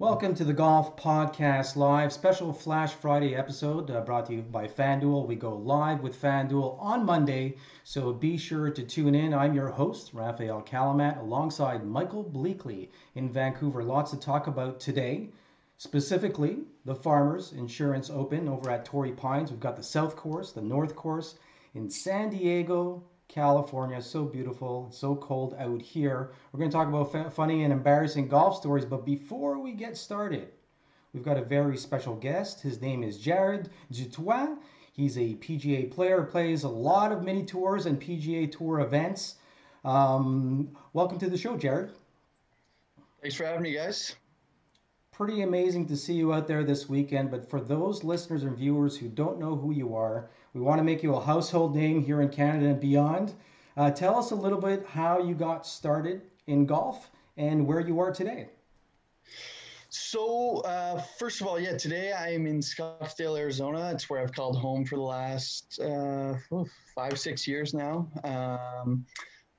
Welcome to the Golf Podcast Live special Flash Friday episode uh, brought to you by FanDuel. We go live with FanDuel on Monday, so be sure to tune in. I'm your host, Rafael Kalamat, alongside Michael Bleackley in Vancouver. Lots to talk about today. Specifically, the Farmers Insurance Open over at Torrey Pines. We've got the South Course, the North Course in San Diego, California. So beautiful, so cold out here. We're going to talk about f- funny and embarrassing golf stories, but before we get started, we've got a very special guest. His name is Jared Du Toit. He's a PGA player, plays a lot of mini tours and PGA Tour events. Um, welcome to the show, Jared. Thanks for having me, guys. Pretty amazing to see you out there this weekend, but for those listeners and viewers who don't know who you are, we want to make you a household name here in Canada and beyond. Uh, tell us a little bit how you got started in golf and where you are today. So, uh, first of all, yeah, today I'm in Scottsdale, Arizona. It's where I've called home for the last uh, five, six years now. Um,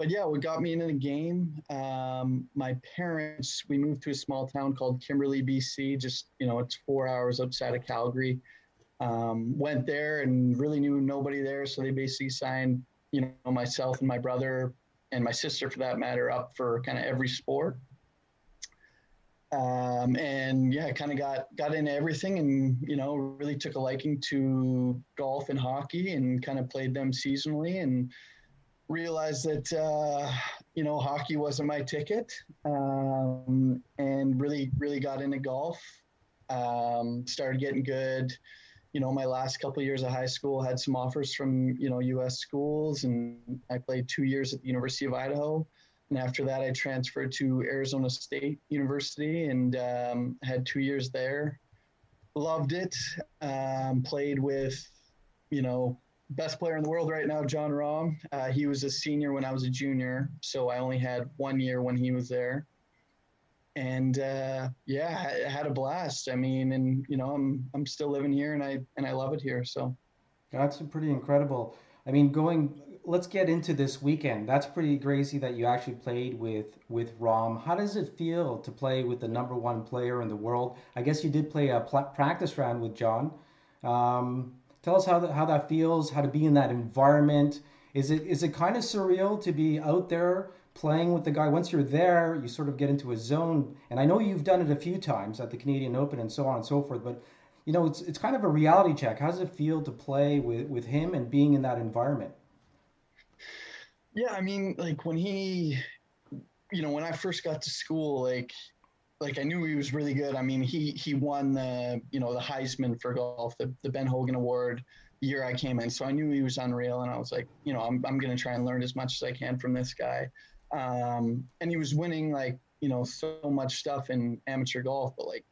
but yeah, what got me into the game, um, my parents, we moved to a small town called Kimberley, BC. Just, you know, it's four hours outside of Calgary. Um, went there and really knew nobody there. So they basically signed, you know, myself and my brother and my sister, for that matter, up for kind of every sport. Um, and yeah, kind of got got into everything, and you know, really took a liking to golf and hockey, and kind of played them seasonally, and realized that uh, you know hockey wasn't my ticket, um, and really really got into golf. Um, started getting good you know, my last couple of years of high school had some offers from, you know, U.S. schools, and I played two years at the University of Idaho. And after that, I transferred to Arizona State University and um, had two years there. Loved it. Um, played with, you know, best player in the world right now, Jon Rahm. Uh, he was a senior when I was a junior, so I only had one year when he was there and uh, yeah, I had a blast. I mean, and you know, I'm I'm still living here, and I and I love it here. So that's pretty incredible. I mean, going. Let's get into this weekend. That's pretty crazy that you actually played with with Rahm. How does it feel to play with the number one player in the world? I guess you did play a pl- practice round with Jon. Um, tell us how that, how that feels. How to be in that environment. Is it is it kind of surreal to be out there playing with the guy. Once you're there, you sort of get into a zone. And I know you've done it a few times at the Canadian Open and so on and so forth. But you know, it's it's kind of a reality check. How does it feel to play with with him and being in that environment? Yeah, I mean, like when he, you know, when I first got to school, like like I knew he was really good. I mean, he he won the you know the Heisman for golf, the, the Ben Hogan Award year I came in, so I knew he was unreal, and I was like, you know, I'm I'm gonna try and learn as much as I can from this guy um, and he was winning like you know so much stuff in amateur golf, but like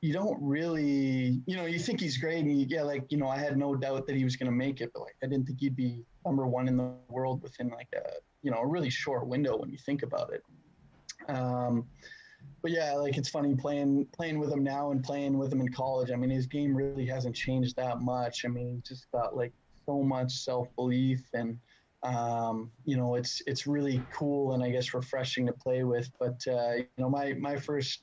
you don't really, you know, you think he's great, and you, yeah, like you know, I had no doubt that he was to make it, but like I didn't think he'd be number one in the world within like a you know a really short window when you think about it. Um, but yeah, like it's funny playing playing with him now and playing with him in college. I mean, his game really hasn't changed that much. I mean, he's just got like so much self belief and um, you know, it's it's really cool and I guess refreshing to play with. But uh, you know, my my first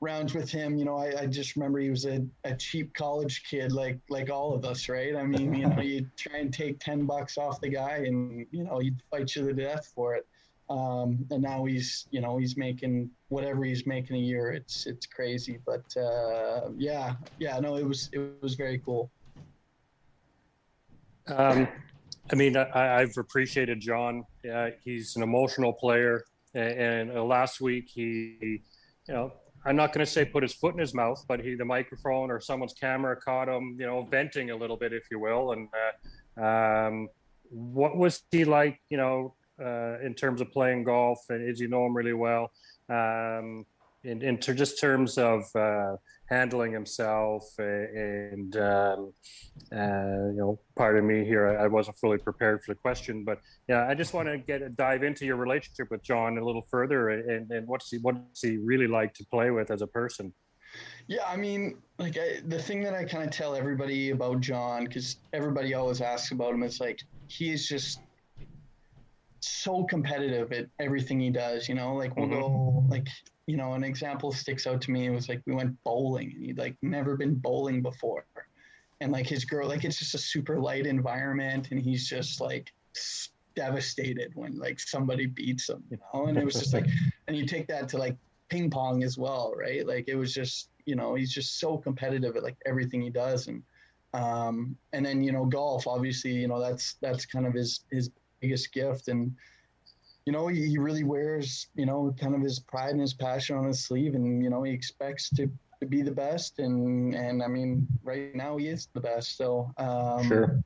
rounds with him, you know, I, I just remember he was a, a cheap college kid like like all of us, right? I mean, you know, you try and take ten bucks off the guy and you know, he'd fight you to death for it. Um, and now he's you know he's making whatever he's making a year. It's it's crazy, but uh, yeah, yeah, no, it was it was very cool. Um, I mean, I, have appreciated Jon. Uh, he's an emotional player, and, and uh, last week he, you know, I'm not going to say put his foot in his mouth, but he the microphone or someone's camera caught him, you know, venting a little bit, if you will. And uh, um, what was he like, you know, uh, in terms of playing golf? And as you know him really well? Um, in, in ter- just terms of uh, handling himself and um, uh, you know pardon me here I wasn't fully prepared for the question but yeah I just want to get dive into your relationship with Jon a little further and, and what's he what's he really like to play with as a person yeah I mean like I, the thing that I kind of tell everybody about Jon, because everybody always asks about him is like he is just so competitive at everything he does. You know, like we'll mm-hmm. go like you know an example sticks out to me. It was like we went bowling and he'd like never been bowling before, and like his girl like it's just a super light environment and he's just like devastated when like somebody beats him. You know, and it was just like and you take that to like ping pong as well, right? Like it was just you know he's just so competitive at like everything he does and um, and then you know golf obviously you know that's that's kind of his his biggest gift and you know he, he really wears you know kind of his pride and his passion on his sleeve and you know he expects to, to be the best and and i mean right now he is the best so um, sure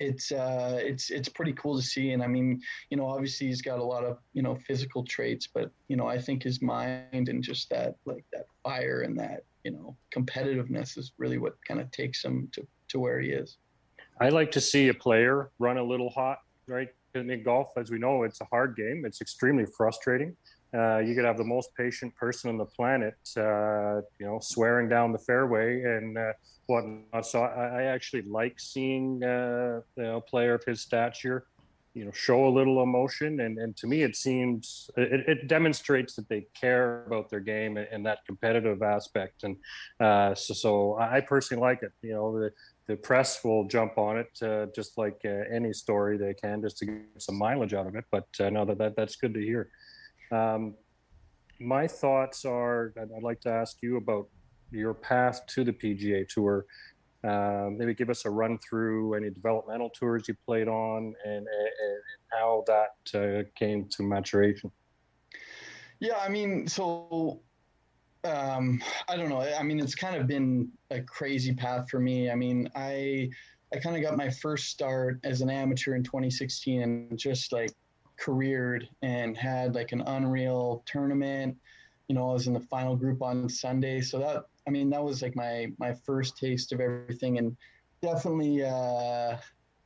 it's uh, it's it's pretty cool to see. And I mean, you know, obviously he's got a lot of you know physical traits, but you know, I think his mind and just that like that fire and that you know competitiveness is really what kind of takes him to to where he is. I like to see a player run a little hot, right? In golf, as we know, it's a hard game. It's extremely frustrating. Uh, you could have the most patient person on the planet, uh, you know, swearing down the fairway and uh, whatnot. So I, I, actually like seeing uh, you know, a player of his stature, you know, show a little emotion. And, and to me, it seems it, it demonstrates that they care about their game and, and that competitive aspect. And uh, so, so I personally like it. You know, the, the press will jump on it uh, just like any story they can, just to get some mileage out of it. But no, that, that that's good to hear. Um, my thoughts are I'd like to ask you about your path to the PGA Tour. Uh, maybe give us a run through any developmental tours you played on and, and how that uh, came to maturation. Yeah, I mean, so um, I don't know. I mean, it's kind of been a crazy path for me. I mean, I I kind of got my first start as an amateur in 2016 and just like careered and had like an unreal tournament. You know, I was in the final group on Sunday, so that I mean that was like my my first taste of everything, and definitely uh,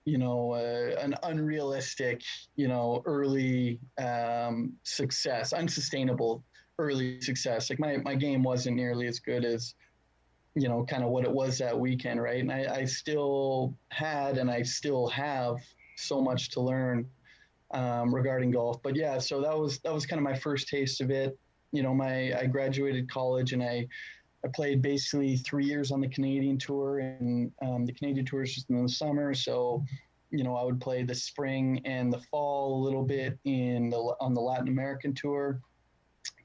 you know uh, an unrealistic you know early um, success, unsustainable early success. Like my my game wasn't nearly as good as you know kind of what it was that weekend, right? And I, I still had and I still have so much to learn um, regarding golf. But yeah, so that was that was kind of my first taste of it. You know, my I graduated college and I I played basically three years on the Canadian tour, and um, the Canadian tour is just in the summer. So, you know, I would play the spring and the fall a little bit in the on the Latin American tour,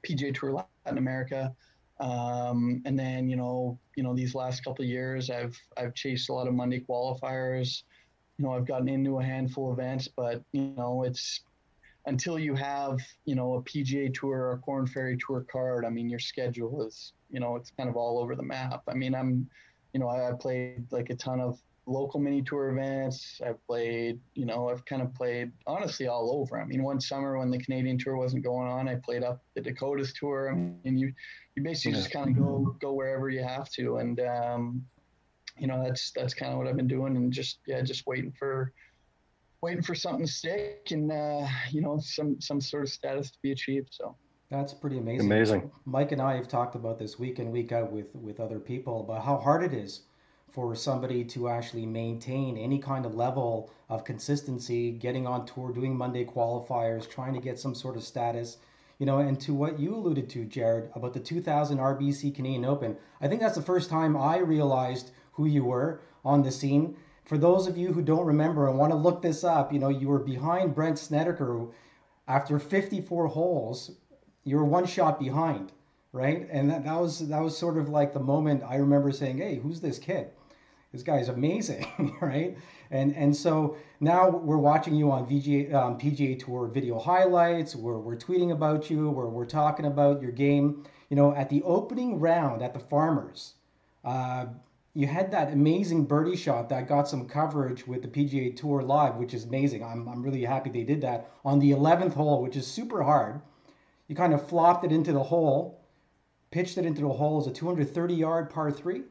PGA Tour Latin America. Um, and then you know, you know, these last couple of years, I've I've chased a lot of Monday qualifiers you know, I've gotten into a handful of events, but you know, it's until you have, you know, a PGA Tour or a Korn Ferry Tour card. I mean, your schedule is, you know, it's kind of all over the map. I mean, I'm, you know, I, I played like a ton of local mini tour events. I've played, you know, I've kind of played honestly all over. I mean, one summer when the Canadian tour wasn't going on, I played up the Dakotas tour. I mean, you you basically yeah. just kind of go go wherever you have to. And um, you know, that's that's kind of what I've been doing, and just yeah, just waiting for waiting for something to stick, and uh, you know, some some sort of status to be achieved. So. That's pretty amazing. Amazing. Mike and I have talked about this week in week out with with other people about how hard it is for somebody to actually maintain any kind of level of consistency, getting on tour, doing Monday qualifiers, trying to get some sort of status. You know, and to what you alluded to, Jared, about the 2000 RBC Canadian Open, I think that's the first time I realized who you were on the scene. For those of you who don't remember and want to look this up, you know, you were behind Brandt Snedeker after 54 holes. You were one shot behind, right? And that, that was that was sort of like the moment I remember saying, "Hey, who's this kid? This guy's amazing, right?" And and so now we're watching you on VGA, um, PGA Tour video highlights. We're, we're tweeting about you. We're, we're talking about your game. You know, at the opening round at the Farmers, uh, you had that amazing birdie shot that got some coverage with the PGA Tour Live, which is amazing. I'm, I'm really happy they did that on the 11th hole, which is super hard. You kind of flopped it into the hole, pitched it into the hole as a 230 yard par three,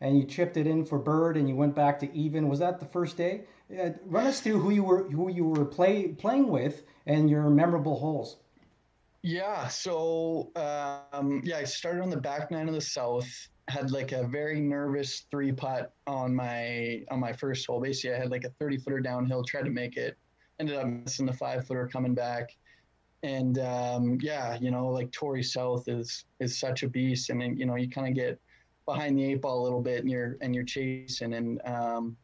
and you chipped it in for bird, and you went back to even. Was that the first day? Uh, run us through who you were who you were play, playing with and your memorable holes. Yeah, so um, yeah, I started on the back nine of the South had like a very nervous three putt on my on my first hole. Basically, I had like a 30 footer downhill, tried to make it ended up missing the five footer coming back. And um, yeah, you know, like Torrey South is is such a beast, and you know you kind of get behind the eight ball a little bit, and you're and you're chasing. And um,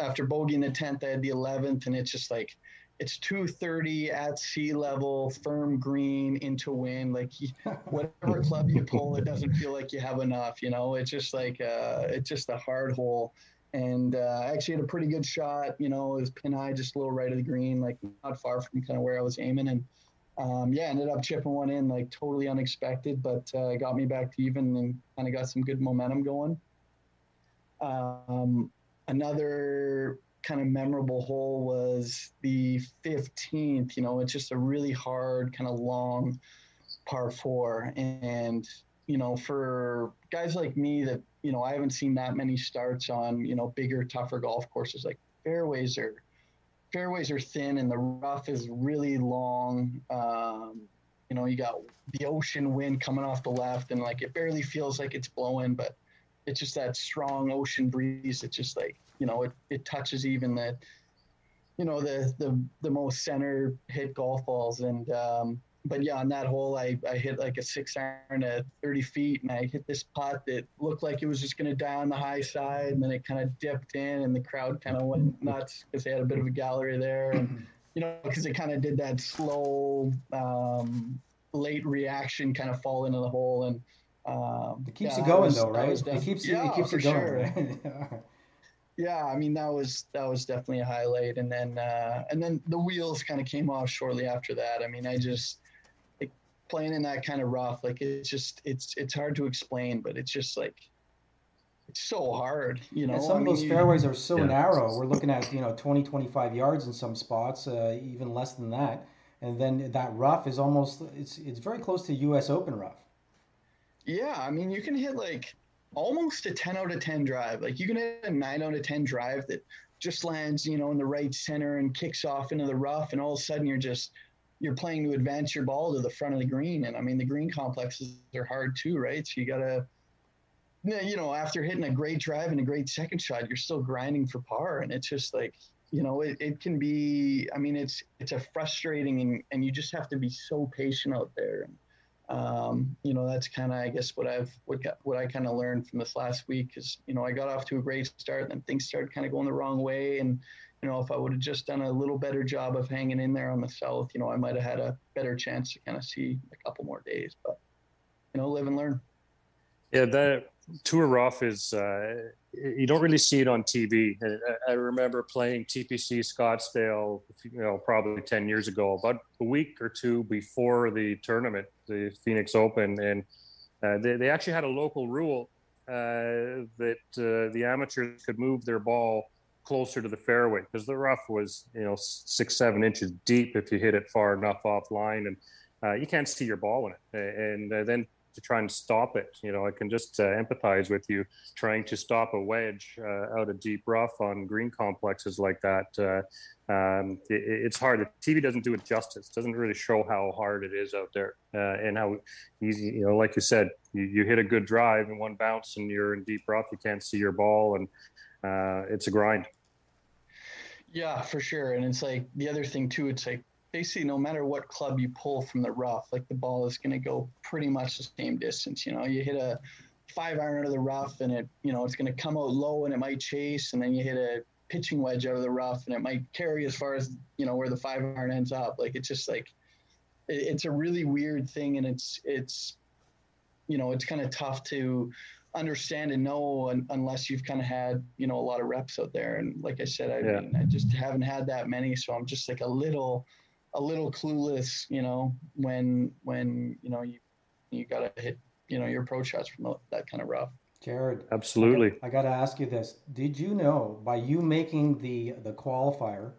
after bogeying the tenth, I had the eleventh, and it's just like it's 230 at sea level, firm green into wind. Like whatever club you pull, it doesn't feel like you have enough. You know, it's just like uh, it's just a hard hole. And uh, I actually had a pretty good shot. You know, it was pin high, just a little right of the green, like not far from kind of where I was aiming. And um, yeah, ended up chipping one in, like totally unexpected, but uh, got me back to even and kind of got some good momentum going. Um, another kind of memorable hole was the 15th. You know, it's just a really hard, kind of long par four. And, you know, for guys like me that, you know, I haven't seen that many starts on, you know, bigger, tougher golf courses, like fairways are fairways are thin and the rough is really long. Um, you know, you got the ocean wind coming off the left and like it barely feels like it's blowing, but it's just that strong ocean breeze. It's just like you know, it, it touches even the, you know, the the the most center hit golf balls. And um, but yeah, on that hole, I I hit like a six iron at 30 feet, and I hit this putt that looked like it was just going to die on the high side, and then it kind of dipped in, and the crowd kind of went nuts because they had a bit of a gallery there, and you know, because it kind of did that slow. Um, late reaction kind of fall into the hole and um, it keeps yeah, it going was, though, right? It keeps yeah, it keeps it going. Sure. Right? yeah, I mean that was that was definitely a highlight, and then uh, and then the wheels kind of came off shortly after that. I mean, I just playing in that kind of rough, like it's just it's it's hard to explain, but it's just like it's so hard, you know. And some I of those fairways are so yeah. narrow. We're looking at you know 20, 25 yards in some spots, uh, even less than that. And then that rough is almost it's it's very close to U.S. Open rough. Yeah, I mean you can hit like almost a 10 out of 10 drive. Like you can hit a 9 out of 10 drive that just lands, you know, in the right center and kicks off into the rough, and all of a sudden you're just you're playing to advance your ball to the front of the green. And I mean, the green complexes are hard too, right? So you gotta, you know, after hitting a great drive and a great second shot, you're still grinding for par, and it's just like, you know, it, it can be. I mean, it's it's a frustrating, and and you just have to be so patient out there. And um, you know, that's kind of, I guess, what I've what got, what I kind of learned from this last week is, you know, I got off to a great start, and then things started kind of going the wrong way, and you know, if I would have just done a little better job of hanging in there on the south, you know, I might have had a better chance to kind of see a couple more days. But you know, live and learn. Yeah, that tour rough is uh, you don't really see it on TV. I, remember playing TPC Scottsdale, you know, probably ten years ago, about a week or two before the tournament, the Phoenix Open, and uh, they, they actually had a local rule uh, that uh, the amateurs could move their ball closer to the fairway because the rough was, you know, six seven inches deep if you hit it far enough offline, and uh, you can't see your ball in it. And uh, then to try and stop it. You know, I can just uh, empathize with you trying to stop a wedge uh, out of deep rough on green complexes like that. Uh, um, it, it's hard. The TV doesn't do it justice. It doesn't really show how hard it is out there uh, and how easy. You know, like you said, you, you, hit a good drive and one bounce and you're in deep rough. You can't see your ball, and uh, it's a grind. Yeah, for sure. And it's like the other thing too. It's like basically no matter what club you pull from the rough, like the ball is going to go pretty much the same distance. You know, you hit a five iron out of the rough and it, you know, it's going to come out low and it might chase, and then you hit a pitching wedge out of the rough and it might carry as far as you know where the five iron ends up. Like it's just like it, it's a really weird thing, and it's it's you know it's kind of tough to understand and know un- unless you've kind of had you know a lot of reps out there and like i said i yeah. mean i just haven't had that many so i'm just like a little a little clueless, you know, when when you know you you got to hit you know your approach shots from that kind of rough. Jared, absolutely. I got to ask you this: Did you know by you making the the qualifier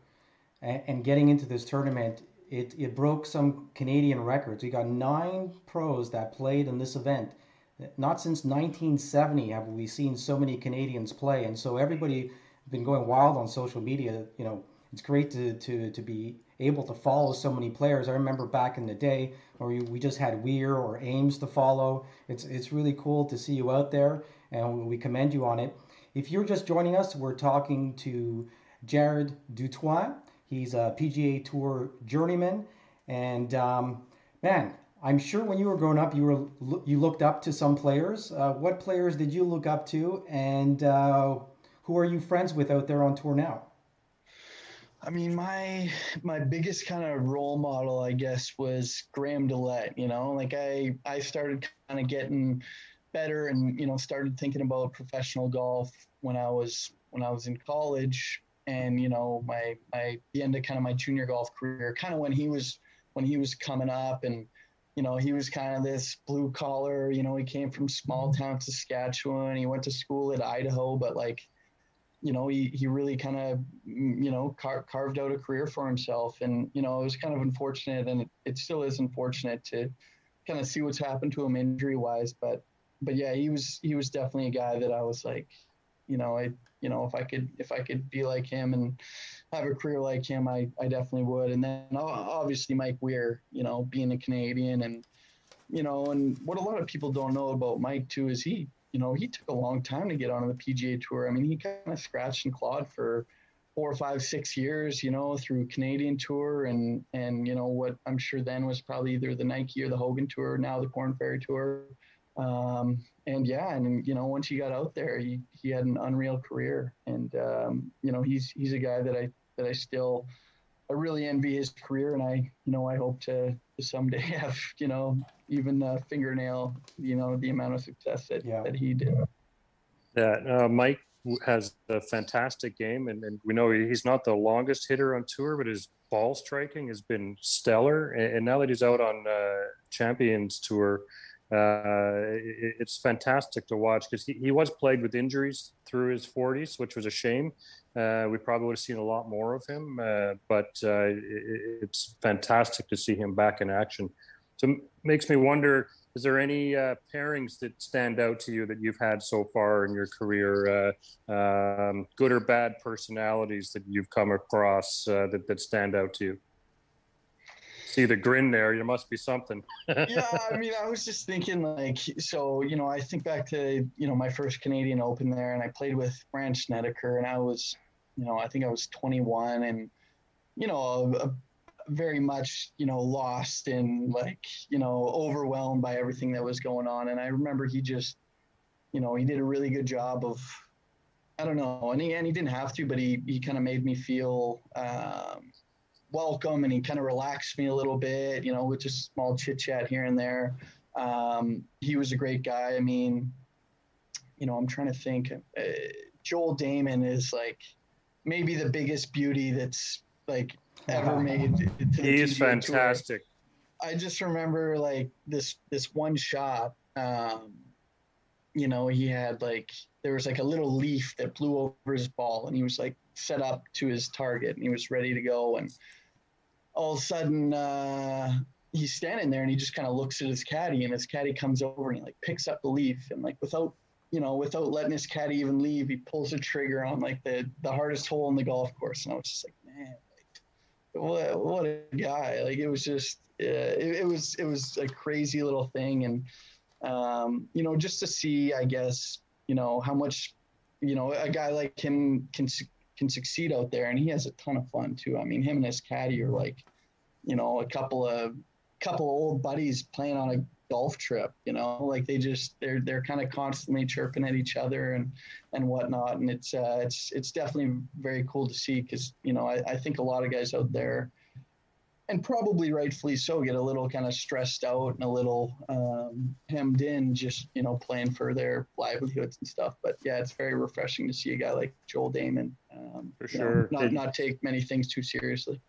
and, and getting into this tournament, it it broke some Canadian records? We got nine pros that played in this event. Not since 1970 have we seen so many Canadians play, and so everybody been going wild on social media. You know, it's great to to to be able to follow so many players. I remember back in the day where we, we just had Weir or Ames to follow. It's it's really cool to see you out there, and we commend you on it. If you're just joining us, we're talking to Jared Du Toit, He's a PGA Tour journeyman, and um, man, I'm sure when you were growing up, you were you looked up to some players. Uh, what players did you look up to, and uh, who are you friends with out there on tour now? I mean, my my biggest kind of role model, I guess, was Graham DeLaet. You know, like I I started kind of getting better, and you know, started thinking about professional golf when I was when I was in college, and you know, my my the end of kind of my junior golf career, kind of when he was when he was coming up, and you know, he was kind of this blue collar. You know, he came from small town Saskatchewan. He went to school at Idaho, but like you know, he, he really kind of, mm, you know, car- carved out a career for himself. And, you know, it was kind of unfortunate and it, it still is unfortunate to kind of see what's happened to him injury wise. But, but yeah, he was, he was definitely a guy that I was like, you know, I, you know, if I could, if I could be like him and have a career like him, I, I definitely would. And then obviously Mike Weir, you know, being a Canadian and, you know, and what a lot of people don't know about Mike too is he you know, he took a long time to get onto the PGA Tour. I mean, he kind of scratched and clawed for four, five, six years, you know, through Canadian Tour and and you know what I'm sure then was probably either the Nike or the Hogan Tour, now the Korn Ferry Tour. Um, and yeah, and you know, once he got out there, he he had an unreal career, and um, you know, he's he's a guy that I that I still I really envy his career, and I you know I hope to, to someday have you know even a fingernail, you know, the amount of success that, yeah. that he did. Yeah, uh, Mike has a fantastic game, and, and we know he's not the longest hitter on tour, but his ball striking has been stellar. And, and now that he's out on uh, Champions Tour, uh, it, it's fantastic to watch because he, he was plagued with injuries through his 40s, which was a shame. Uh, we probably would have seen a lot more of him, uh, but uh, it, it's fantastic to see him back in action. So it makes me wonder: is there any uh, pairings that stand out to you that you've had so far in your career, um, good or bad personalities that you've come across that that stand out to you? See the grin there. You must be something. yeah, I mean, I was just thinking, like, so you know, I think back to you know my first Canadian Open there, and I played with Brandt Snedeker, and I was, you know, I think I was 21, and you know, a, a very much, you know, lost and like, you know, overwhelmed by everything that was going on. And I remember he just, you know, he did a really good job of, I don't know, and he, and he didn't have to, but he, he kind of made me feel um, welcome and he kind of relaxed me a little bit, you know, with just small chit chat here and there. Um, he was a great guy. I mean, you know, I'm trying to think. Uh, Joel Dahmen is like maybe the biggest beauty that's like ever made. he is fantastic. Tour. I just remember like this this one shot. Um, you know, he had like there was like a little leaf that blew over his ball, and he was like set up to his target, and he was ready to go, and all of a sudden. Uh, he's standing there and he just kind of looks at his caddy and his caddy comes over and he like picks up the leaf and like without you know without letting his caddy even leave he pulls the trigger on like the the hardest hole in the golf course and i was just like man what what a guy! Like it was just it, it was it was a crazy little thing, and um, you know just to see, I guess you know how much you know a guy like him can can succeed out there, and he has a ton of fun too. I mean, him and his caddy are like you know a couple of couple of old buddies playing on a golf trip you know like they just they're they're kind of constantly chirping at each other and and whatnot and it's uh it's it's definitely very cool to see because you know I, I think a lot of guys out there and probably rightfully so get a little kind of stressed out and a little um, hemmed in just you know playing for their livelihoods and stuff. But yeah it's very refreshing to see a guy like joel Dahmen, um, for sure know, not, not take many things too seriously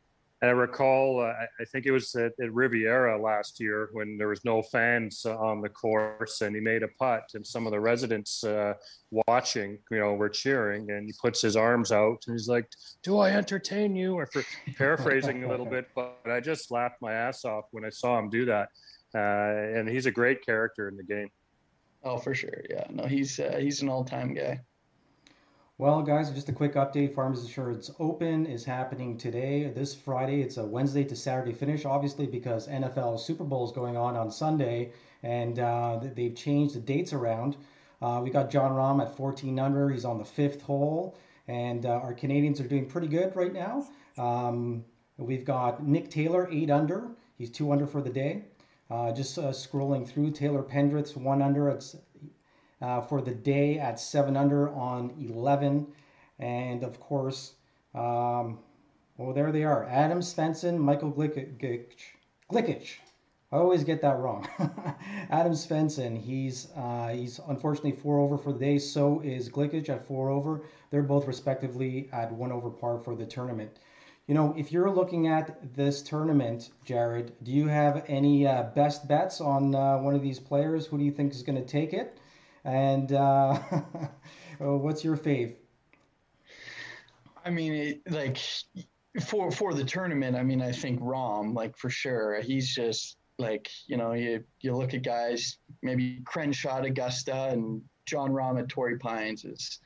and I recall, uh, I think it was at, at, Riviera last year when there was no fans on the course, and he made a putt, and some of the residents uh, watching, you know, were cheering, and he puts his arms out, and he's like, "Do I entertain you?" Or for paraphrasing a little bit, but I just laughed my ass off when I saw him do that, uh, and he's a great character in the game. Oh, for sure, yeah. No, he's uh, he's an all-time guy. Well, guys, just a quick update. Farmers Insurance Open is happening today, this Friday. It's a Wednesday to Saturday finish, obviously, because NFL Super Bowl is going on on Sunday, and uh, they've changed the dates around. Uh, we got Jon Rahm at 14 under. He's on the fifth hole, and uh, our Canadians are doing pretty good right now. Um, we've got Nick Taylor, eight under. He's two under for the day. Uh, just uh, scrolling through, Taylor Pendrith's one under. It's uh, for the day at seven under on 11. And of course, um, well, there they are Adam Svensson, Michael Glickich. Glickich. I always get that wrong. Adam Svensson, he's uh, he's unfortunately four over for the day. So is Glickich at four over. They're both respectively at one over par for the tournament. You know, if you're looking at this tournament, Jared, do you have any uh, best bets on uh, one of these players? Who do you think is going to take it? And uh, what's your fave? I mean, it, like for for the tournament, I mean, I think Rahm, like for sure, he's just like you know, you you look at guys, maybe Crenshaw at Augusta and Jon Rahm at Torrey Pines is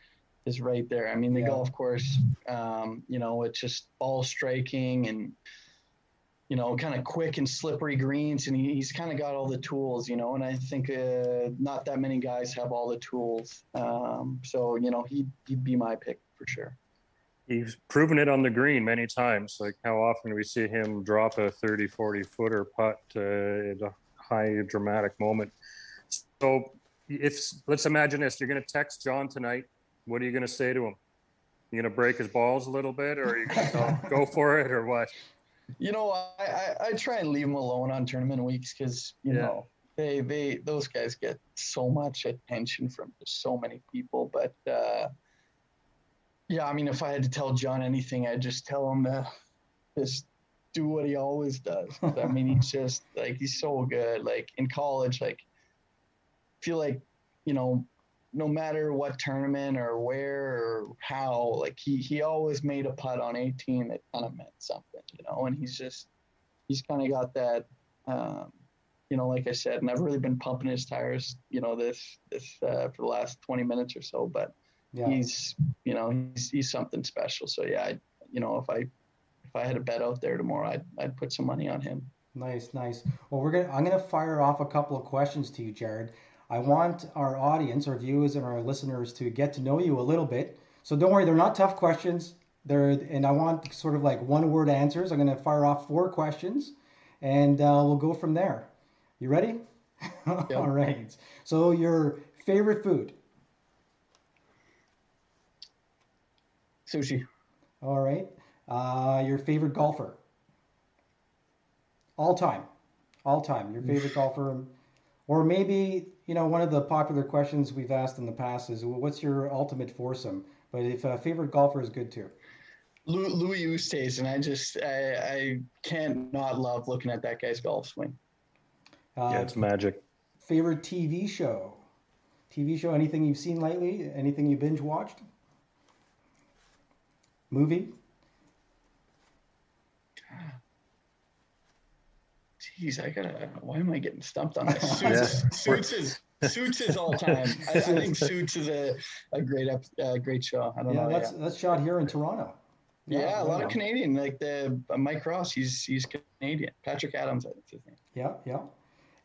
is right there. I mean, the yeah. golf course, um, you know, it's just ball striking and you know, kind of quick and slippery greens, and he, he's kind of got all the tools, you know. And I think uh, not that many guys have all the tools, um, so you know, he he'd be my pick for sure. He's proven it on the green many times. Like how often do we see him drop a 30, 40 footer putt uh, at a high dramatic moment? So, if let's imagine this, you're going to text Jon tonight. What are you going to say to him? You going to break his balls a little bit, or you going to go for it, or what? You know, I, I, I try and leave them alone on tournament weeks because you yeah. know they they those guys get so much attention from so many people. But uh, yeah, I mean, if I had to tell Jon anything, I'd just tell him to just do what he always does. I mean, he's just like he's so good. Like in college, like feel like you know no matter what tournament or where or how, like he he always made a putt on 18 that kind of meant something, you know. And he's just he's kind of got that, um, you know, like I said, and I've really been pumping his tires, you know, this this uh, for the last 20 minutes or so. But yeah. he's you know he's he's something special. So yeah, I, you know, if I if I had a bet out there tomorrow, I'd I'd put some money on him. Nice, nice. Well, we're gonna I'm gonna fire off a couple of questions to you, Jared. I want our audience, our viewers, and our listeners to get to know you a little bit. So don't worry, they're not tough questions. They're and I want sort of like one word answers. I'm going to fire off four questions, and uh, we'll go from there. You ready? Yep. All right. So your favorite food? Sushi. All right. Uh, your favorite golfer? All time. All time. Your favorite golfer, or maybe you know, one of the popular questions we've asked in the past is, well, what's your ultimate foursome? But if a favorite golfer is good too. Louis Oosthuizen, and I just I, I can't not love looking at that guy's golf swing. Uh, yeah, it's magic. Favorite TV show? TV show? Anything you've seen lately? Anything you binge watched? Movie? Geez, I gotta. Why am I getting stumped on this? Suits, yeah. Suits is Suits is all time. I, I, think Suits is a, a great uh, great show. I don't yeah, know. That's yeah. that's shot here in Toronto. Yeah, yeah a lot of Canadian, like the uh, Mike Ross. He's he's Canadian. Patrick Adams, I think his name. Yeah, yeah.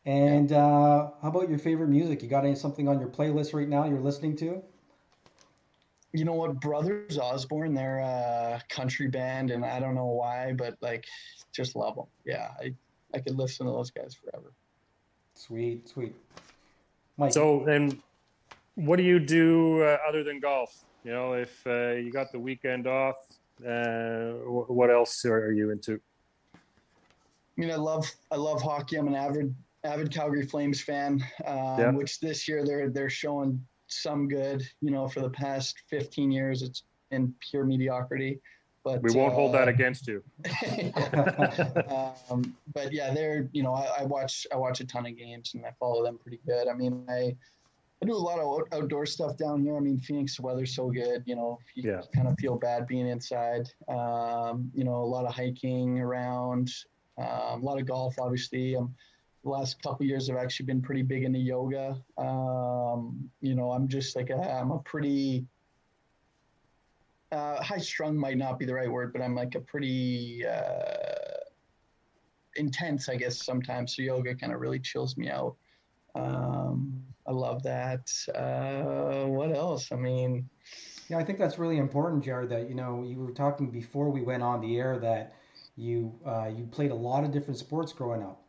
And yeah. Uh, how about your favorite music? You got any something on your playlist right now you're listening to? You know what, Brothers Osborne, they're a country band, and I don't know why, but like, just love them. Yeah, I I could listen to those guys forever. Sweet, sweet. Mike. So, and what do you do uh, other than golf? You know, if uh, you got the weekend off, uh, what else are you into? I mean, I love I love hockey. I'm an avid avid Calgary Flames fan, um, yeah. which this year they're they're showing some good. You know, for the past 15 years, it's in pure mediocrity. But we won't uh, hold that uh, against you. um, but yeah, they're you know I, I, watch I watch a ton of games and I follow them pretty good. I mean I I do a lot of outdoor stuff down here. I mean Phoenix weather's so good. You know you yeah. kind of feel bad being inside. Um, you know a lot of hiking around, um, a lot of golf. Obviously, um, the last couple years I've actually been pretty big into yoga. Um, you know I'm just like a, I'm a pretty uh, high strung might not be the right word, but I'm like a pretty uh, intense, I guess, sometimes. So yoga kind of really chills me out. Um, I love that. Uh, what else? I mean, Yeah, I think that's really important, Jared. That you know, you were talking before we went on the air that you uh, you played a lot of different sports growing up,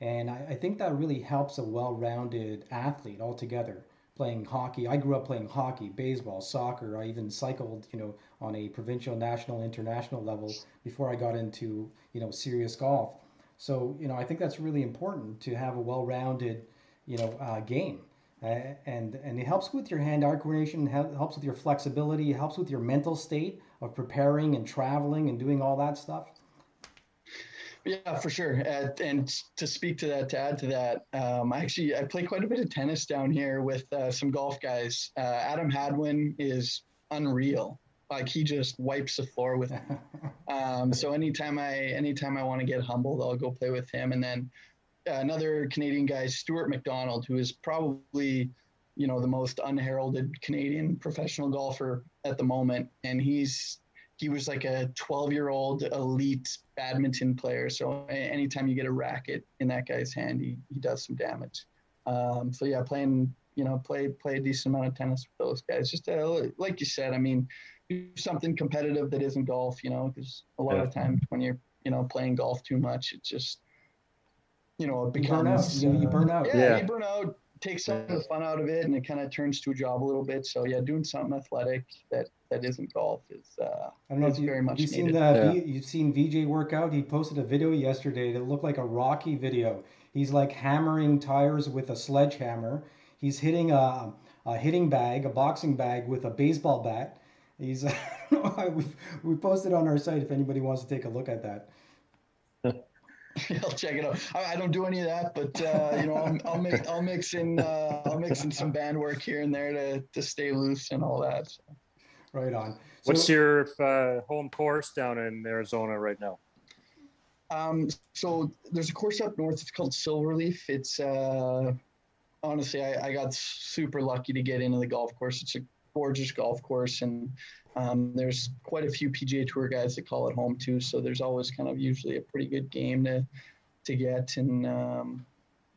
and I, I think that really helps a well-rounded athlete altogether. Playing hockey, I grew up playing hockey, baseball, soccer. I even cycled, you know, on a provincial, national, international level before I got into, you know, serious golf. So, you know, I think that's really important to have a well-rounded, you know, uh, game. Uh, and and it helps with your hand-eye coordination, helps with your flexibility, helps with your mental state of preparing and traveling and doing all that stuff. Yeah, for sure. Uh, and to speak to that, to add to that, um, I actually I play quite a bit of tennis down here with uh, some golf guys. Uh, Adam Hadwin is unreal. Like he just wipes the floor with. um, so anytime I anytime I want to get humbled, I'll go play with him. And then uh, another Canadian guy, Stuart Macdonald, who is probably you know the most unheralded Canadian professional golfer at the moment, and he's he was like a 12 year old elite badminton player. So anytime you get a racket in that guy's hand, he, he does some damage. Um, so yeah, playing, you know, play, play a decent amount of tennis with those guys. Just uh, like you said, I mean, do something competitive that isn't golf, you know, because a lot yeah. of times when you're, you know, playing golf too much, it just, you know, it becomes, you burn out. Uh, you burn out. Yeah, yeah, you burn out take some of the fun out of it and it kind of turns to a job a little bit. So yeah, doing something athletic that that isn't golf is uh, I don't know if you, very much you've seen the yeah. you've seen VJ workout. He posted a video yesterday that looked like a Rocky video. He's like hammering tires with a sledgehammer. He's hitting a, a hitting bag, a boxing bag with a baseball bat. He's we we posted on our site if anybody wants to take a look at that. I'll check it out. I, I, don't do any of that, but uh, you know, I'll, I'll, mix, I'll mix in, uh, I'll mix in some band work here and there to to stay loose and all that. So. Right on. So, What's your uh, home course down in Arizona right now? Um, so there's a course up north. It's called Silverleaf. It's uh, honestly, I, I got super lucky to get into the golf course. It's a gorgeous golf course, and um, there's quite a few PGA Tour guys that call it home too. So there's always kind of usually a pretty good game to to get, and um,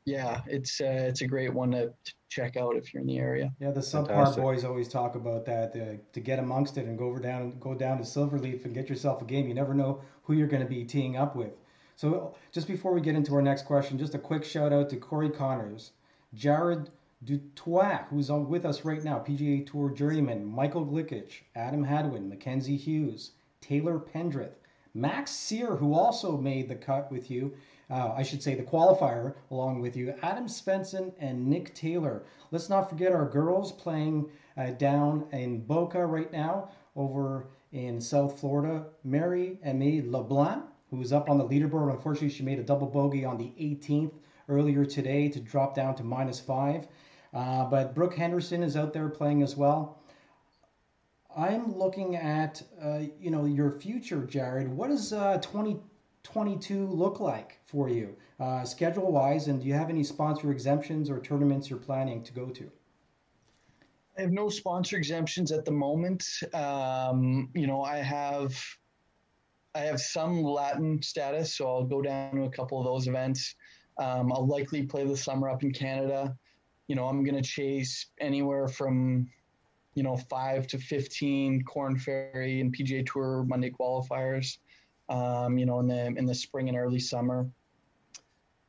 yeah, it's uh, it's a great one to, to, check out if you're in the area. Yeah, the subpar boys always talk about that to, to get amongst it and go over down go down to Silverleaf and get yourself a game. You never know who you're going to be teeing up with. So just before we get into our next question, just a quick shout out to Corey Conners, Jared Du Toit, who's with us right now, PGA Tour journeyman, Michael Glickich, Adam Hadwin, Mackenzie Hughes, Taylor Pendrith, Max Sear, who also made the cut with you, uh, I should say the qualifier along with you, Adam Svensson and Nick Taylor. Let's not forget our girls playing uh, down in Boca right now over in South Florida. Maude-Aimee LeBlanc, who's up on the leaderboard. Unfortunately, she made a double bogey on the 18th earlier today to drop down to minus five. Uh, but Brooke Henderson is out there playing as well. I'm looking at uh, you know your future, Jared. What does uh, 2022 look like for you, uh, schedule wise, and do you have any sponsor exemptions or tournaments you're planning to go to? I have no sponsor exemptions at the moment. Um, you know, I have I have some Latin status, so I'll go down to a couple of those events. Um, I'll likely play the summer up in Canada you know, I'm going to chase anywhere from, you know, five to 15 Korn Ferry and PGA Tour Monday qualifiers, um, you know, in the, in the spring and early summer.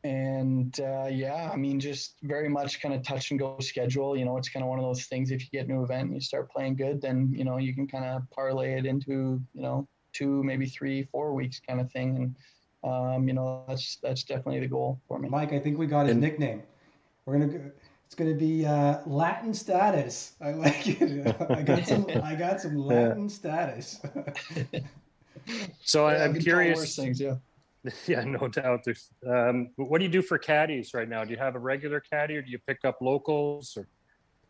And uh, yeah, I mean, just very much kind of touch and go schedule. You know, it's kind of one of those things. If you get a new event and you start playing good, then you know you can kind of parlay it into you know two, maybe three, four weeks kind of thing. And um, you know, that's that's definitely the goal for me. Mike, I think we got his and, nickname. We're gonna go, it's going to be uh, Latin status. I like it. I got some. I got some Latin yeah. status. so yeah, I'm curious. Things, yeah. Yeah, no doubt. There's. Um, what do you do for caddies right now? Do you have a regular caddy, or do you pick up locals? Or?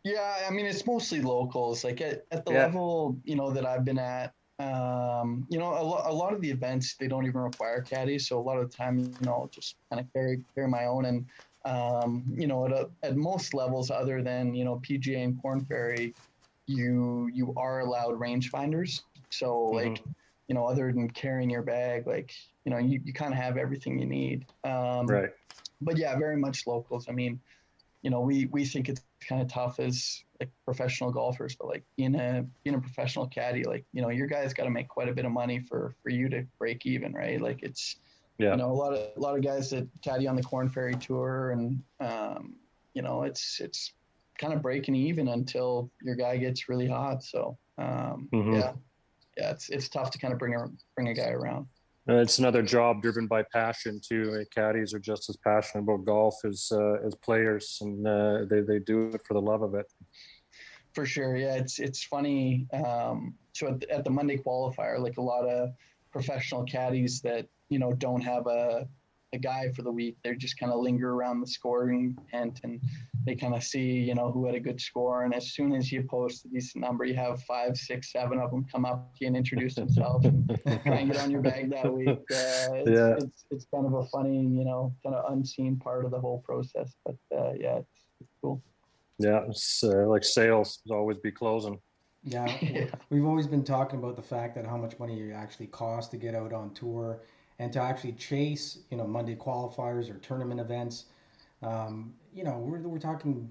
Yeah, I mean it's mostly locals. Like at, at the yeah. level you know that I've been at, um, you know, a, lo- a lot of the events they don't even require caddies. So a lot of the time, you know, just kind of carry carry my own and um, you know, at, a, at most levels other than, you know, PGA and Korn Ferry, you, you are allowed rangefinders. So mm-hmm. like, you know, other than carrying your bag, like, you know, you, you kind of have everything you need. Um, right. But yeah, very much locals. I mean, you know, we, we think it's kind of tough as, like professional golfers, but like in a in a professional caddy, like you know, your guys got to make quite a bit of money for for you to break even, right? Like it's yeah. you know a lot of a lot of guys that caddy on the Korn Ferry Tour, and um, you know, it's it's kind of breaking even until your guy gets really hot. So um, mm-hmm. yeah, yeah, it's it's tough to kind of bring a bring a guy around. And it's another job driven by passion too. Caddies are just as passionate about golf as uh, as players, and uh, they they do it for the love of it. For sure, yeah. It's it's funny. Um, so at the, at the Monday qualifier, like a lot of professional caddies that you know don't have a a guy for the week. They just kind of linger around the scoring tent and they kind of see, you know, who had a good score. And as soon as you post a decent number, you have five, six, seven of them come up to you and introduce themselves and try and get on your bag that week. Uh, it's, yeah. it's, it's kind of a funny, you know, kind of unseen part of the whole process. But uh, yeah, it's, it's, cool. Yeah, it's uh, like sales always be closing. Yeah, yeah, we've always been talking about the fact that how much money it actually costs to get out on tour and to actually chase, you know, Monday qualifiers or tournament events. Um, you know, we're, we're talking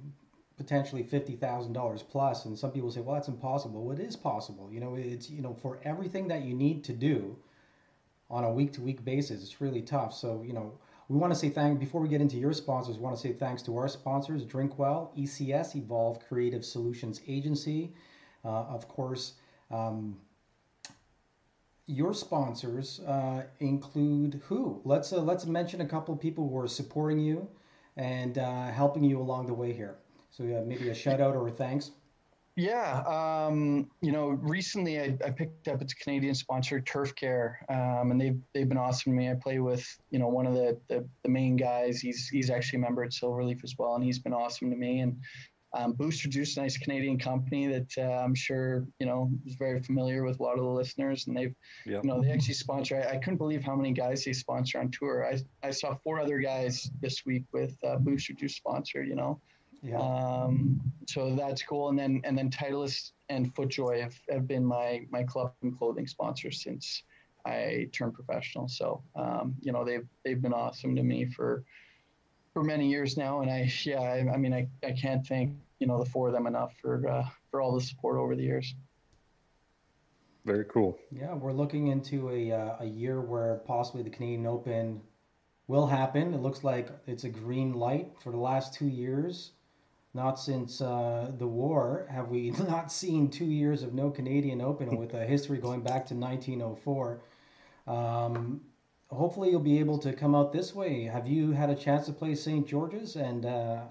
potentially fifty thousand dollars plus, and some people say, well, that's impossible. Well, it is possible. You know, it's you know for everything that you need to do on a week to week basis, it's really tough. So you know, we want to say thank before we get into your sponsors. We want to say thanks to our sponsors: Drinkwell, ECS, Evolve Creative Solutions Agency, uh, of course. Um, your sponsors uh, include who? Let's uh, let's mention a couple of people who are supporting you and uh, helping you along the way here. So yeah, maybe a shout out or a thanks. Yeah, um, you know, recently I, I, picked up its Canadian sponsor, Turf Care, um, and they've they've been awesome to me. I play with you know one of the, the, the main guys. He's he's actually a member at Silverleaf as well, and he's been awesome to me. And um, Booster Juice, a nice Canadian company that uh, I'm sure you know is very familiar with a lot of the listeners, and they've yep. you know they actually sponsor. I, I, couldn't believe how many guys they sponsor on tour. I I saw four other guys this week with uh, Booster Juice sponsor. You know, yeah. Um, so that's cool. And then and then Titleist and FootJoy have, have been my my club and clothing sponsors since I turned professional. So um, you know they've they've been awesome to me for for many years now, and I yeah, I, I, mean I, I can't thank you know the four of them enough for uh, for all the support over the years. Very cool. Yeah, we're looking into a uh, a year where possibly the Canadian Open will happen. It looks like it's a green light for the last two years. Not since uh, the war have we not seen two years of no Canadian Open with a history going back to 1904. Um, hopefully you'll be able to come out this way. Have you had a chance to play St. George's, and uh,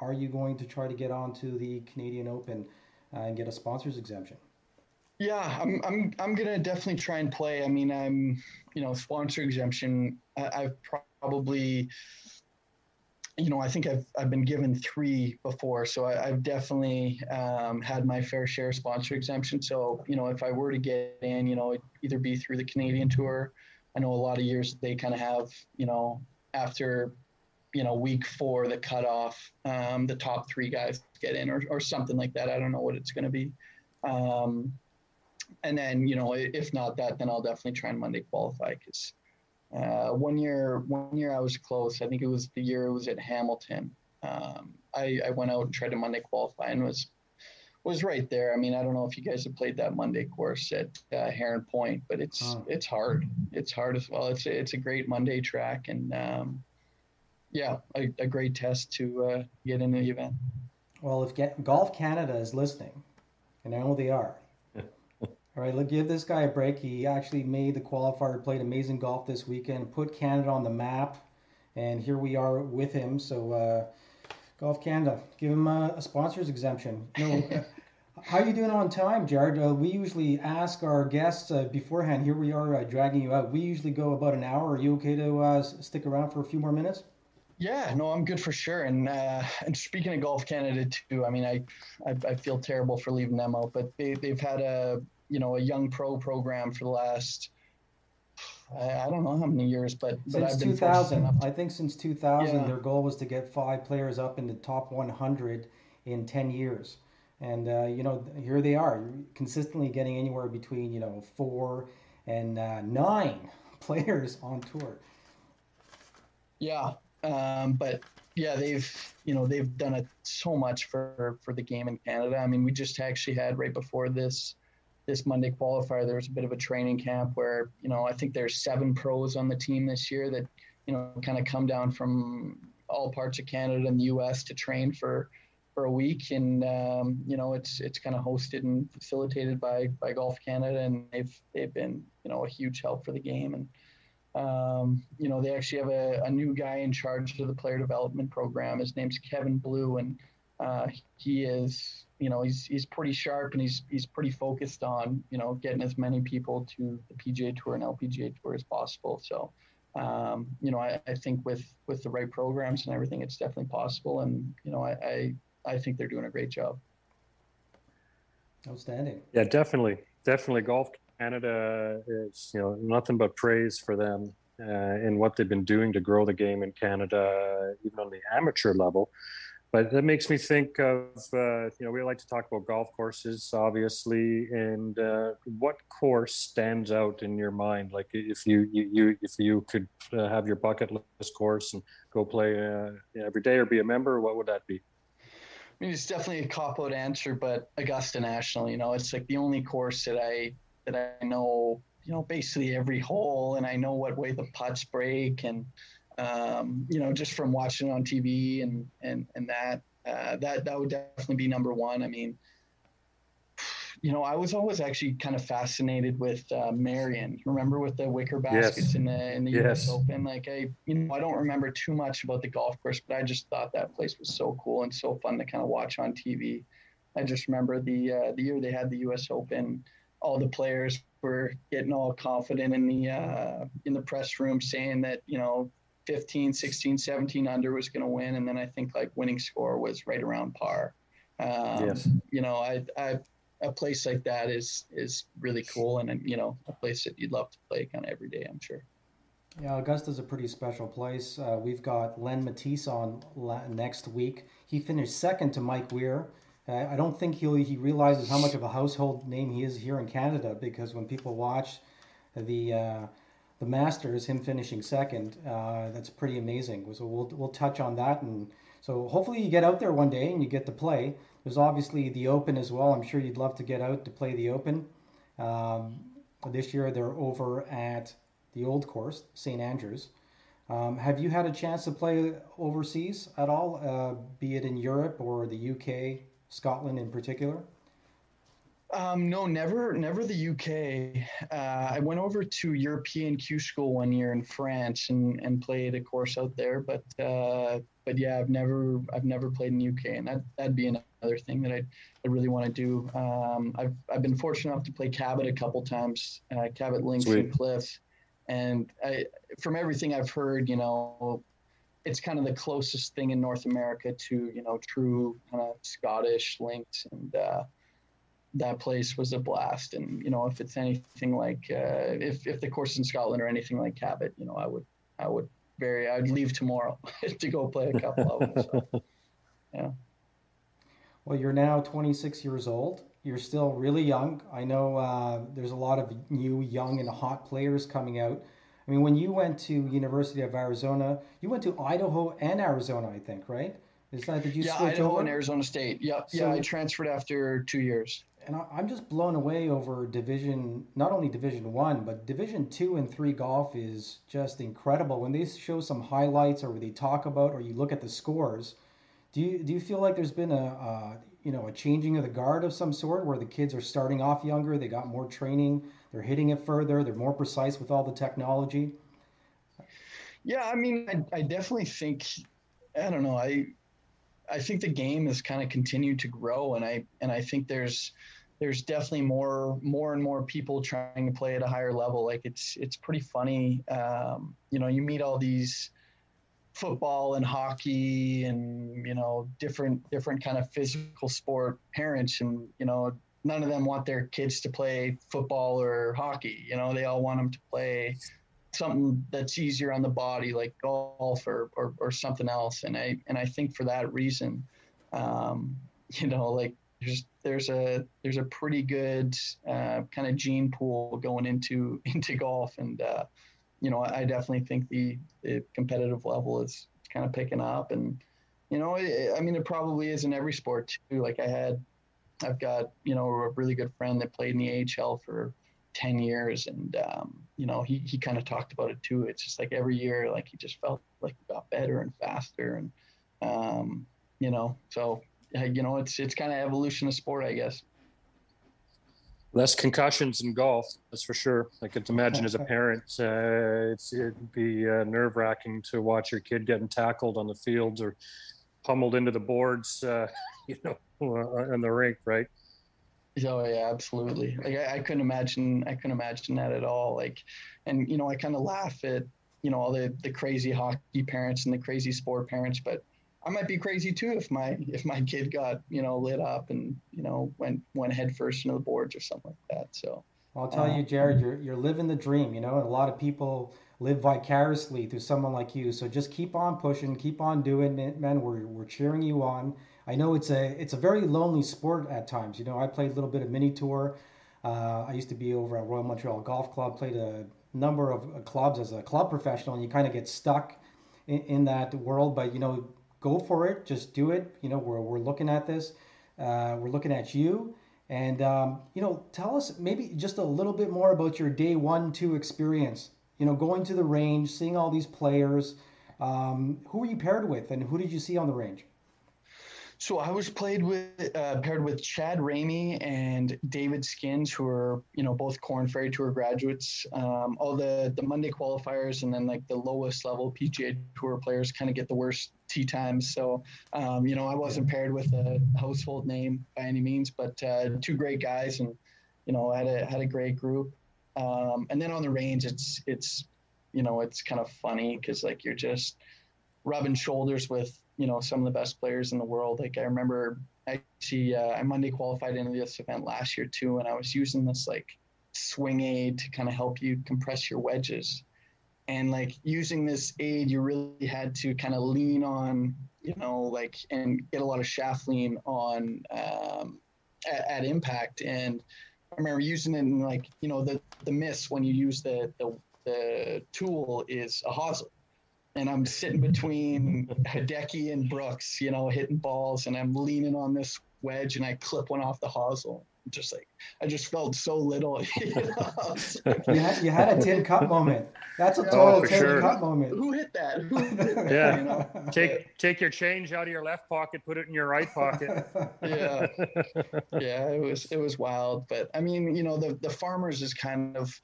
are you going to try to get onto the Canadian Open uh, and get a sponsors exemption? Yeah, I'm I'm I'm gonna definitely try and play. I mean, I'm you know sponsor exemption. I, have probably you know I think I've I've been given three before, so I, have definitely um, had my fair share of sponsor exemption. So you know if I were to get in, you know either be through the Canadian tour I know a lot of years they kind of have, you know, after, you know, week four, the cutoff, um, the top three guys get in or, or something like that. I don't know what it's going to be. Um, and then, you know, if not that, then I'll definitely try and Monday qualify because uh, one year, one year I was close. I think it was the year it was at Hamilton. Um, I, I went out and tried to Monday qualify and was was right there. I mean, I don't know if you guys have played that Monday course at uh, Heron Point, but it's oh. it's hard. It's hard as well. It's a, it's a great Monday track, and um, yeah, a, a, great test to uh, get into the event. Well, if get, Golf Canada is listening, and I know they are. All right, let's give this guy a break. He actually made the qualifier, played amazing golf this weekend, put Canada on the map, and here we are with him. So. Uh, Golf Canada, give him a, a sponsor's exemption. No, how are you doing on time, Jared? Uh, we usually ask our guests uh, beforehand. Here we are uh, dragging you out. We usually go about an hour. Are you okay to uh, stick around for a few more minutes? Yeah, no, I'm good for sure. And uh, and speaking of Golf Canada too, I mean, I, I, I feel terrible for leaving them out, but they they've had a you know a young pro program for the last I, I don't know how many years, but, but since 2000, I think since 2000, yeah. their goal was to get five players up in the top 100 in 10 years. And, uh, you know, here they are consistently getting anywhere between, you know, four and uh, nine players on tour. Yeah. Um, but yeah, they've you know they've done it so much for for the game in Canada. I mean, we just actually had right before this this Monday qualifier, there was a bit of a training camp where you know I think there's seven pros on the team this year that you know kind of come down from all parts of Canada and the U.S. to train for for a week, and um, you know it's it's kind of hosted and facilitated by by Golf Canada, and they've they've been you know a huge help for the game and um, you know, they actually have a, a, new guy in charge of the player development program. His name's Kevin Blue, and uh, he is, you know, he's he's pretty sharp and he's he's pretty focused on, you know, getting as many people to the PGA Tour and LPGA Tour as possible. So, um, you know, I, I think with with the right programs and everything, it's definitely possible. And you know, I, I I think they're doing a great job. Outstanding. Yeah, definitely, definitely. Golf Canada is, you know, nothing but praise for them uh, in what they've been doing to grow the game in Canada, even on the amateur level. But that makes me think of, uh, you know, we like to talk about golf courses, obviously, and uh, what course stands out in your mind? Like, if you, you, you if you could uh, have your bucket list course and go play uh, every day or be a member, what would that be? I mean, it's definitely a cop out answer, but Augusta National, you know, it's like the only course that I that I know, you know, basically every hole, and I know what way the putts break, and um, you know, just from watching it on TV and and and that uh, that that would definitely be number one. I mean, you know, I was always actually kind of fascinated with uh, Merion. Remember with the wicker baskets yes. in the in the yes. U.S. Open? Like I, you know, I don't remember too much about the golf course, but I just thought that place was so cool and so fun to kind of watch on TV. I just remember the uh, the year they had the U.S. Open all the players were getting all confident in the uh, in the press room saying that you know 15 16 17 under was going to win and then i think like winning score was right around par. Um, yes. you know I, I a place like that is is really cool and you know a place that you'd love to play kind of every day i'm sure. Yeah augusta's a pretty special place. Uh, we've got len Mattiace on next week. He finished second to mike weir. I don't think he he realizes how much of a household name he is here in Canada because when people watch the uh, the Masters, him finishing second, uh, that's pretty amazing. So we'll we'll touch on that, and so hopefully you get out there one day and you get to play. There's obviously the Open as well. I'm sure you'd love to get out to play the Open. Um, this year they're over at the old course, St Andrews. Um, have you had a chance to play overseas at all, uh, be it in Europe or the UK Scotland in particular? Um, no, never, never the UK. Uh, I went over to European Q school one year in France and, and played a course out there. But uh, but yeah, I've never I've never played in the UK, and that that'd be another thing that I I really want to do. Um, I've I've been fortunate enough to play Cabot a couple times, uh, Cabot Links Sweet. and Cliff, and I from everything I've heard, you know, it's kind of the closest thing in North America to you know true kind of Scottish links, and uh, that place was a blast. And you know, if it's anything like uh, if if the course in Scotland or anything like Cabot, you know, I would I would very I'd leave tomorrow to go play a couple of them. So, yeah. Well, you're now 26 years old. You're still really young. I know uh, there's a lot of new, young, and hot players coming out. I mean, when you went to University of Arizona, you went to Idaho and Arizona, I think, right? Is that did you yeah, switch Idaho over? and Arizona State. Yep. So, yeah, I transferred after two years. And I'm just blown away over Division, not only Division One, but Division Two and Three golf is just incredible. When they show some highlights or they talk about, or you look at the scores, do you do you feel like there's been a, a you know a changing of the guard of some sort, where the kids are starting off younger, they got more training, they're hitting it further. They're more precise with all the technology. Yeah, I mean, I, I definitely think I don't know. I I think the game has kind of continued to grow, and I and I think there's there's definitely more more and more people trying to play at a higher level. Like it's it's pretty funny. Um, you know, you meet all these football and hockey and you know different different kind of physical sport parents and you know none of them want their kids to play football or hockey. You know, they all want them to play something that's easier on the body, like golf or, or, or something else. And I and I think for that reason, um, you know, like there's there's a there's a pretty good uh, kind of gene pool going into into golf, and uh, you know, I definitely think the, the competitive level is kind of picking up, and you know, it, I mean, it probably is in every sport too. Like I had, I've got you know a really good friend that played in the AHL for 10 years and um, you know he, he kind of talked about it too. It's just like every year like he just felt like he got better and faster and um, you know so you know it's it's kind of evolution of sport i guess. Less concussions in golf that's for sure. I could imagine as a parent uh, it's it'd be uh, nerve-wracking to watch your kid getting tackled on the fields or pummeled into the boards uh, you know in the rink right Oh yeah, absolutely. Like I, I, couldn't imagine, I couldn't imagine that at all. Like, and you know, I kind of laugh at you know all the the crazy hockey parents and the crazy sport parents, but I might be crazy too if my if my kid got you know lit up and you know went went head first into the boards or something like that. So I'll tell you, uh, Jared, you're you're living the dream. You know, and a lot of people live vicariously through someone like you. So just keep on pushing, keep on doing it, man. We're we're cheering you on. I know it's a it's a very lonely sport at times. You know, I played a little bit of mini tour. Uh, I used to be over at Royal Montreal Golf Club. Played a number of uh, clubs as a club professional, and you kind of get stuck in, in, that world. But you know, go for it. Just do it. You know, we're we're looking at this. Uh, we're looking at you. And um, you know, tell us maybe just a little bit more about your day one, two experience. You know, going to the range, seeing all these players. Um, who were you paired with, and who did you see on the range? So I was played with uh, paired with Chad Ramey and David Skinns, who are you know both Korn Ferry Tour graduates. Um, all the the Monday qualifiers and then like the lowest level PGA Tour players kind of get the worst tee times. So um, you know I wasn't paired with a household name by any means, but uh, two great guys and you know had a had a great group. Um, and then on the range, it's it's you know it's kind of funny because like you're just rubbing shoulders with you know some of the best players in the world. Like I remember actually uh, I Monday qualified into this event last year too, and I was using this like swing aid to kind of help you compress your wedges. And like using this aid, you really had to kind of lean on, you know, like and get a lot of shaft lean on um, at, at impact. And I remember using it in like, you know, the the miss when you use the the, the tool is a hosel and I'm sitting between Hideki and Brooks, you know, hitting balls, and I'm leaning on this wedge, and I clip one off the hosel. Just like I just felt so little. You, know? you, had, you had a tin cup moment. That's a oh, total oh, tin sure. cup moment. Who hit that? Who hit that? yeah. You know? Take take your change out of your left pocket, put it in your right pocket. yeah. Yeah. It was it was wild, but I mean, you know, the the farmers is kind of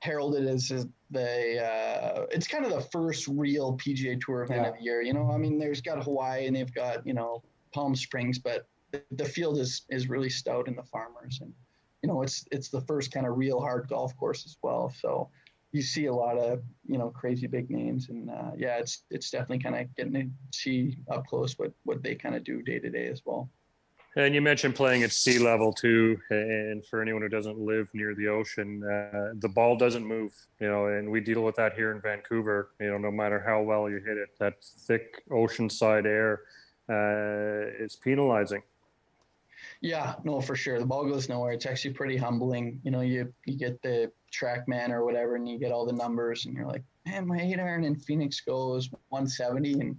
heralded as the uh, it's kind of the first real PGA Tour event yeah. of the year. You know, I mean, there's got Hawaii and they've got you know Palm Springs, but the, the field is is really stout in the farmers, and you know, it's it's the first kind of real hard golf course as well. So you see a lot of you know crazy big names, and uh, yeah, it's it's definitely kind of getting to see up close what what they kind of do day to day as well. And you mentioned playing at sea level too. And for anyone who doesn't live near the ocean, uh, the ball doesn't move, you know, and we deal with that here in Vancouver. You know, no matter how well you hit it, that thick oceanside air uh, is penalizing. Yeah, no, for sure. The ball goes nowhere. It's actually pretty humbling. You know, you you get the TrackMan or whatever, and you get all the numbers, and you're like, man, my eight iron in Phoenix goes 170, and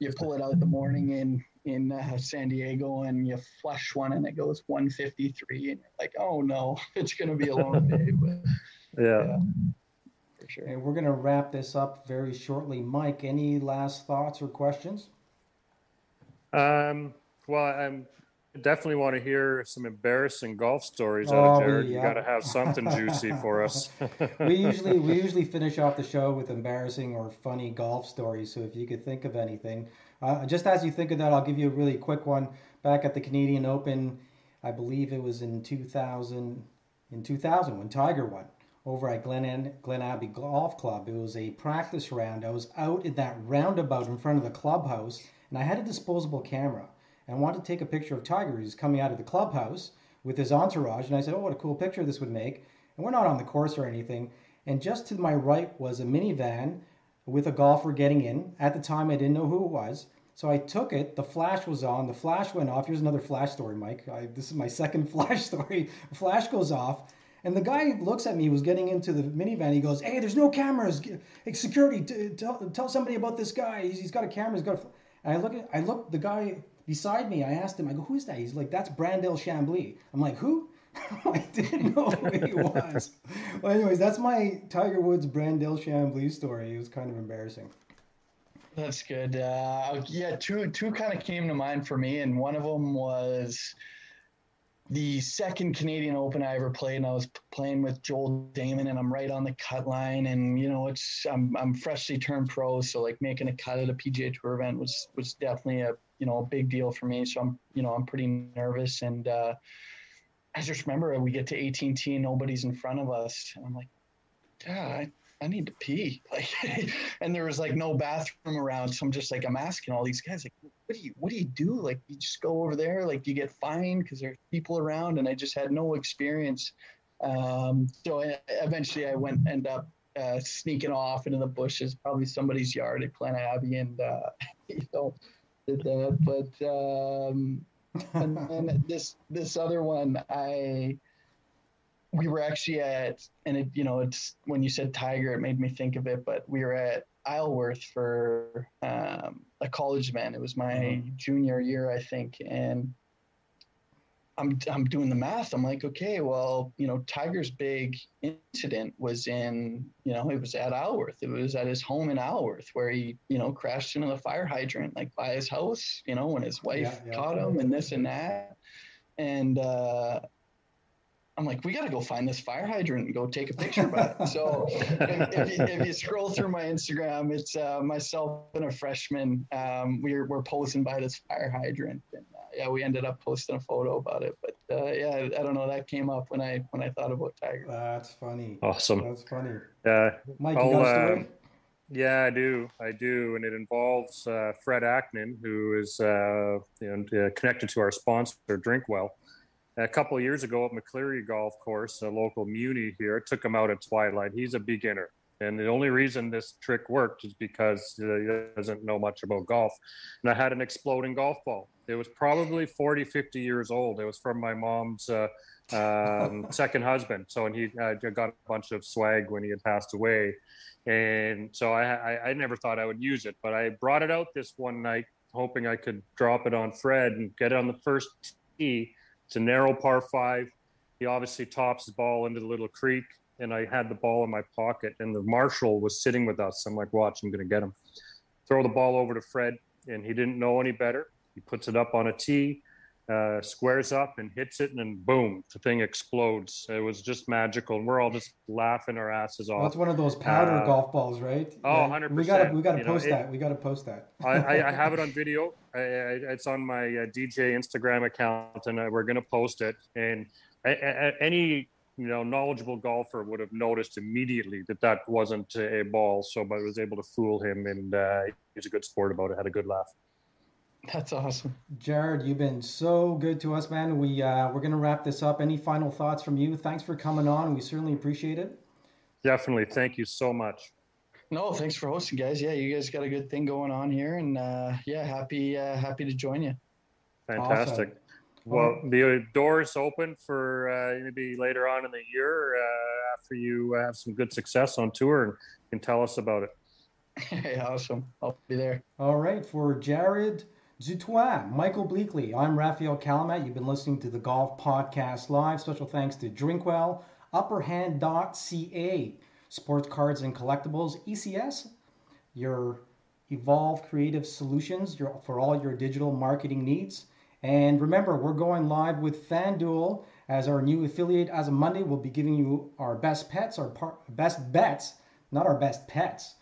you pull it out the morning and in uh, San Diego and you flush one and it goes 153 and you're like, oh no, it's going to be a long day. But yeah. yeah. For sure. And we're going to wrap this up very shortly. Mike, any last thoughts or questions? Um, well, I'm definitely want to hear some embarrassing golf stories out of oh, Jared. Yeah. You got to have something juicy for us. we usually we usually finish off the show with embarrassing or funny golf stories. So if you could think of anything, uh, just as you think of that, I'll give you a really quick one. Back at the Canadian Open, I believe it was in 2000, in 2000 when Tiger won over at Glen, Glen Abbey Golf Club. It was a practice round. I was out in that roundabout in front of the clubhouse, and I had a disposable camera and wanted to take a picture of Tiger. He's coming out of the clubhouse with his entourage, and I said, "Oh, what a cool picture this would make!" And we're not on the course or anything. And just to my right was a minivan with a golfer getting in. At the time, I didn't know who it was. So I took it. The flash was on. The flash went off. Here's another flash story, Mike. I, this is my second flash story. Flash goes off, And the guy looks at me, was getting into the minivan. He goes, "Hey, there's no cameras. Hey, security, t- tell, tell somebody about this guy. He's, he's got a camera. He's got." A... And I look at, I look the guy beside me. I asked him. I go, "Who's that?" He's like, "That's Brandel Chamblee." I'm like, "Who?" I didn't know who he was. well, anyways, that's my Tiger Woods Brandel Chamblee story. It was kind of embarrassing. That's good. Uh, yeah, two two kind of came to mind for me, and one of them was the second Canadian Open I ever played, and I was playing with Joel Dahmen, and I'm right on the cut line, and you know, it's I'm I'm freshly turned pro, so like making a cut at a PGA Tour event was was definitely a you know a big deal for me. So I'm you know I'm pretty nervous, and uh, I just remember we get to AT&T and nobody's in front of us, and I'm like, yeah, I, I need to pee. Like, and there was like no bathroom around. So I'm just like, I'm asking all these guys, like, what do you, what do you do? Like, you just go over there, like, you get fined because there's people around. And I just had no experience. Um, so I, eventually I went, end up uh, sneaking off into the bushes, probably somebody's yard at Glen Abbey. And, uh, you know, did that. But, um, and then this, this other one, I, we were actually at, and it, you know, it's when you said Tiger, it made me think of it, but we were at Isleworth for um, a college man. It was my mm-hmm. junior year, I think. And I'm, I'm doing the math. I'm like, okay, well, you know, Tiger's big incident was in, you know, it was at Isleworth. It was at his home in Isleworth where he, you know, crashed into the fire hydrant, like by his house, you know, when his wife yeah, yeah. caught him and this and that. And, uh, I'm like, we got to go find this fire hydrant and go take a picture of it. so if, if, you, if, you, scroll through my Instagram, it's uh, myself and a freshman. Um, we're, we're posing by this fire hydrant. And yeah, we ended up posting a photo about it. But uh, yeah, I don't know. That came up when I when I thought about Tiger. That's funny. Awesome. That's funny. Yeah. Mike, you got a story? Um, yeah, I do. I do, and it involves uh, Fred Acknan, who is uh, you know, connected to our sponsor, Drinkwell a couple years ago at McCleery Golf Course, a local muni here, took him out at twilight. He's a beginner. And the only reason this trick worked is because he doesn't know much about golf. And I had an exploding golf ball. It was probably 40, 50 years old. It was from my mom's uh, um, second husband. So, and he uh, got a bunch of swag when he had passed away. And so I, I, I never thought I would use it, but I brought it out this one night, hoping I could drop it on Fred and get it on the first tee it's a narrow par five. He obviously tops his ball into the little creek, and I had the ball in my pocket, and the marshal was sitting with us. I'm like, watch, I'm going to get him. Throw the ball over to Fred, and he didn't know any better. He puts it up on a tee uh, squares up and hits it, and then boom, the thing explodes. It was just magical, and we're all just laughing our asses off. That's one of those powder uh, golf balls, right? Oh, 100 We got to we got to post know, that. We got to post that. I, I, have it on video. I, it's on my uh, DJ Instagram account, and uh, we're gonna post it. And any you know knowledgeable golfer would have noticed immediately that that wasn't a ball. So, but I was able to fool him, and uh, he's a good sport about it. Had a good laugh. That's awesome. Jared, you've been so good to us, man. We uh, we're gonna wrap this up. Any final thoughts from you? Thanks for coming on. We certainly appreciate it. Definitely. Thank you so much. No, thanks for hosting, guys. Yeah, you guys got a good thing going on here, and uh, yeah, happy uh, happy to join you. Fantastic. Awesome. Well, the doors open for uh, maybe later on in the year uh, after you have some good success on tour and can tell us about it. Hey, awesome. I'll be there. All right. For Jared, Du Toit, Michael Bleackley. I'm Rafael Kalamat. You've been listening to the Golf Podcast Live. Special thanks to Drinkwell, Upperhand.ca, Sports Cards and Collectibles, ECS, your Evolve Creative Solutions your, for all your digital marketing needs. And remember, we're going live with FanDuel as our new affiliate as of Monday. We'll be giving you our best pets, our par- best bets, not our best pets